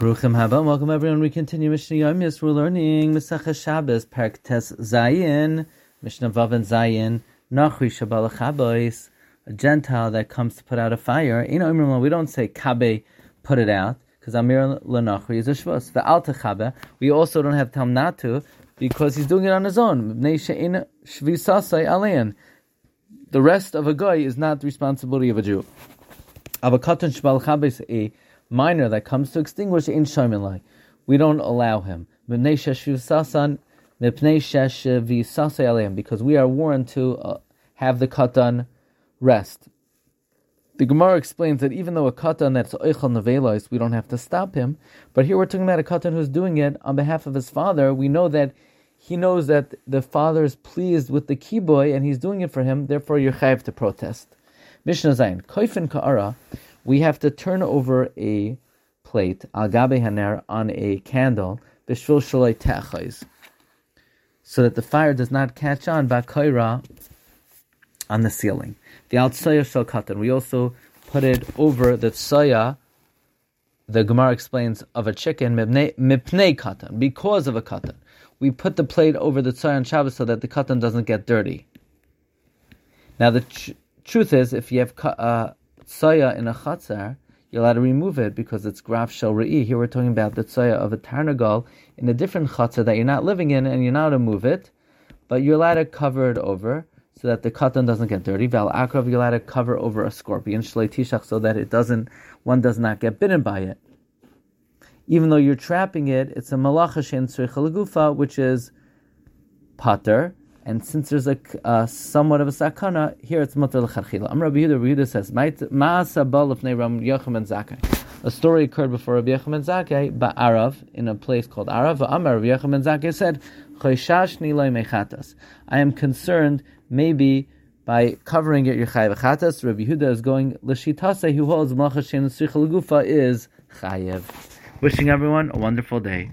Baruchim haba, welcome everyone. We continue Mishnah Yomis. We're learning Mesachah Shabbos, Parak Tes Zayin, Mishnah Vav and Zayin, Nachri Shabbalach a Gentile that comes to put out a fire. You know, we don't say Kabe, put it out, because Amir Lanachri is a Shvus. The Alta Chabe, we also don't have not to, because he's doing it on his own. The rest of a guy is not the responsibility of a Jew. Avakatan Shabal Chabeis a minor that comes to extinguish in Shaimalai. We don't allow him. Because we are warned to uh, have the katan rest. The Gemara explains that even though a katan that's oichal nevelos, we don't have to stop him. But here we're talking about a katan who's doing it on behalf of his father. We know that he knows that the father is pleased with the kiboy and he's doing it for him. Therefore, you're chayiv to protest. Mishnah Zayin, koifin ka'ara we have to turn over a plate, al gabe haner, on a candle, b'shvil shaloi techais, so that the fire does not catch on ba'koira on the ceiling. The al tsoya shal katan. We also put it over the tsoya. The Gemara explains of a chicken mipnei katan because of a katan. We put the plate over the tsoya on Shabbos so that the katan doesn't get dirty. Now the tr- truth is, if you have uh, tsaya in a chatzar, you're allowed to remove it because it's graf shel re'i. Here we're talking about the tsaya of a tarnagal in a different chatzar that you're not living in, and you're not allowed to move it, but you're allowed to cover it over so that the katan doesn't get dirty. Val akrav, you're allowed to cover over a scorpion shlei tishach so that it doesn't, one does not get bitten by it. Even though you're trapping it, it's a malacha shen which is pater, and since there's a uh, somewhat of a sakana, here it's l'charchila. Am Rabbi Yehuda, Rabbi Yehuda says, Ma'asa bal of Ram Yochanan ben Zakai. A story occurred before Rabbi Yochanan ben Zakai, Ba'arav, in a place called Arav. Amar Rabbi Yochanan ben Zakai said, mechatas. I am concerned, maybe, by covering it, your chayav chatas. Rabbi Yehuda is going, l'shitase, who holds malacha shen is chayav. Wishing everyone a wonderful day.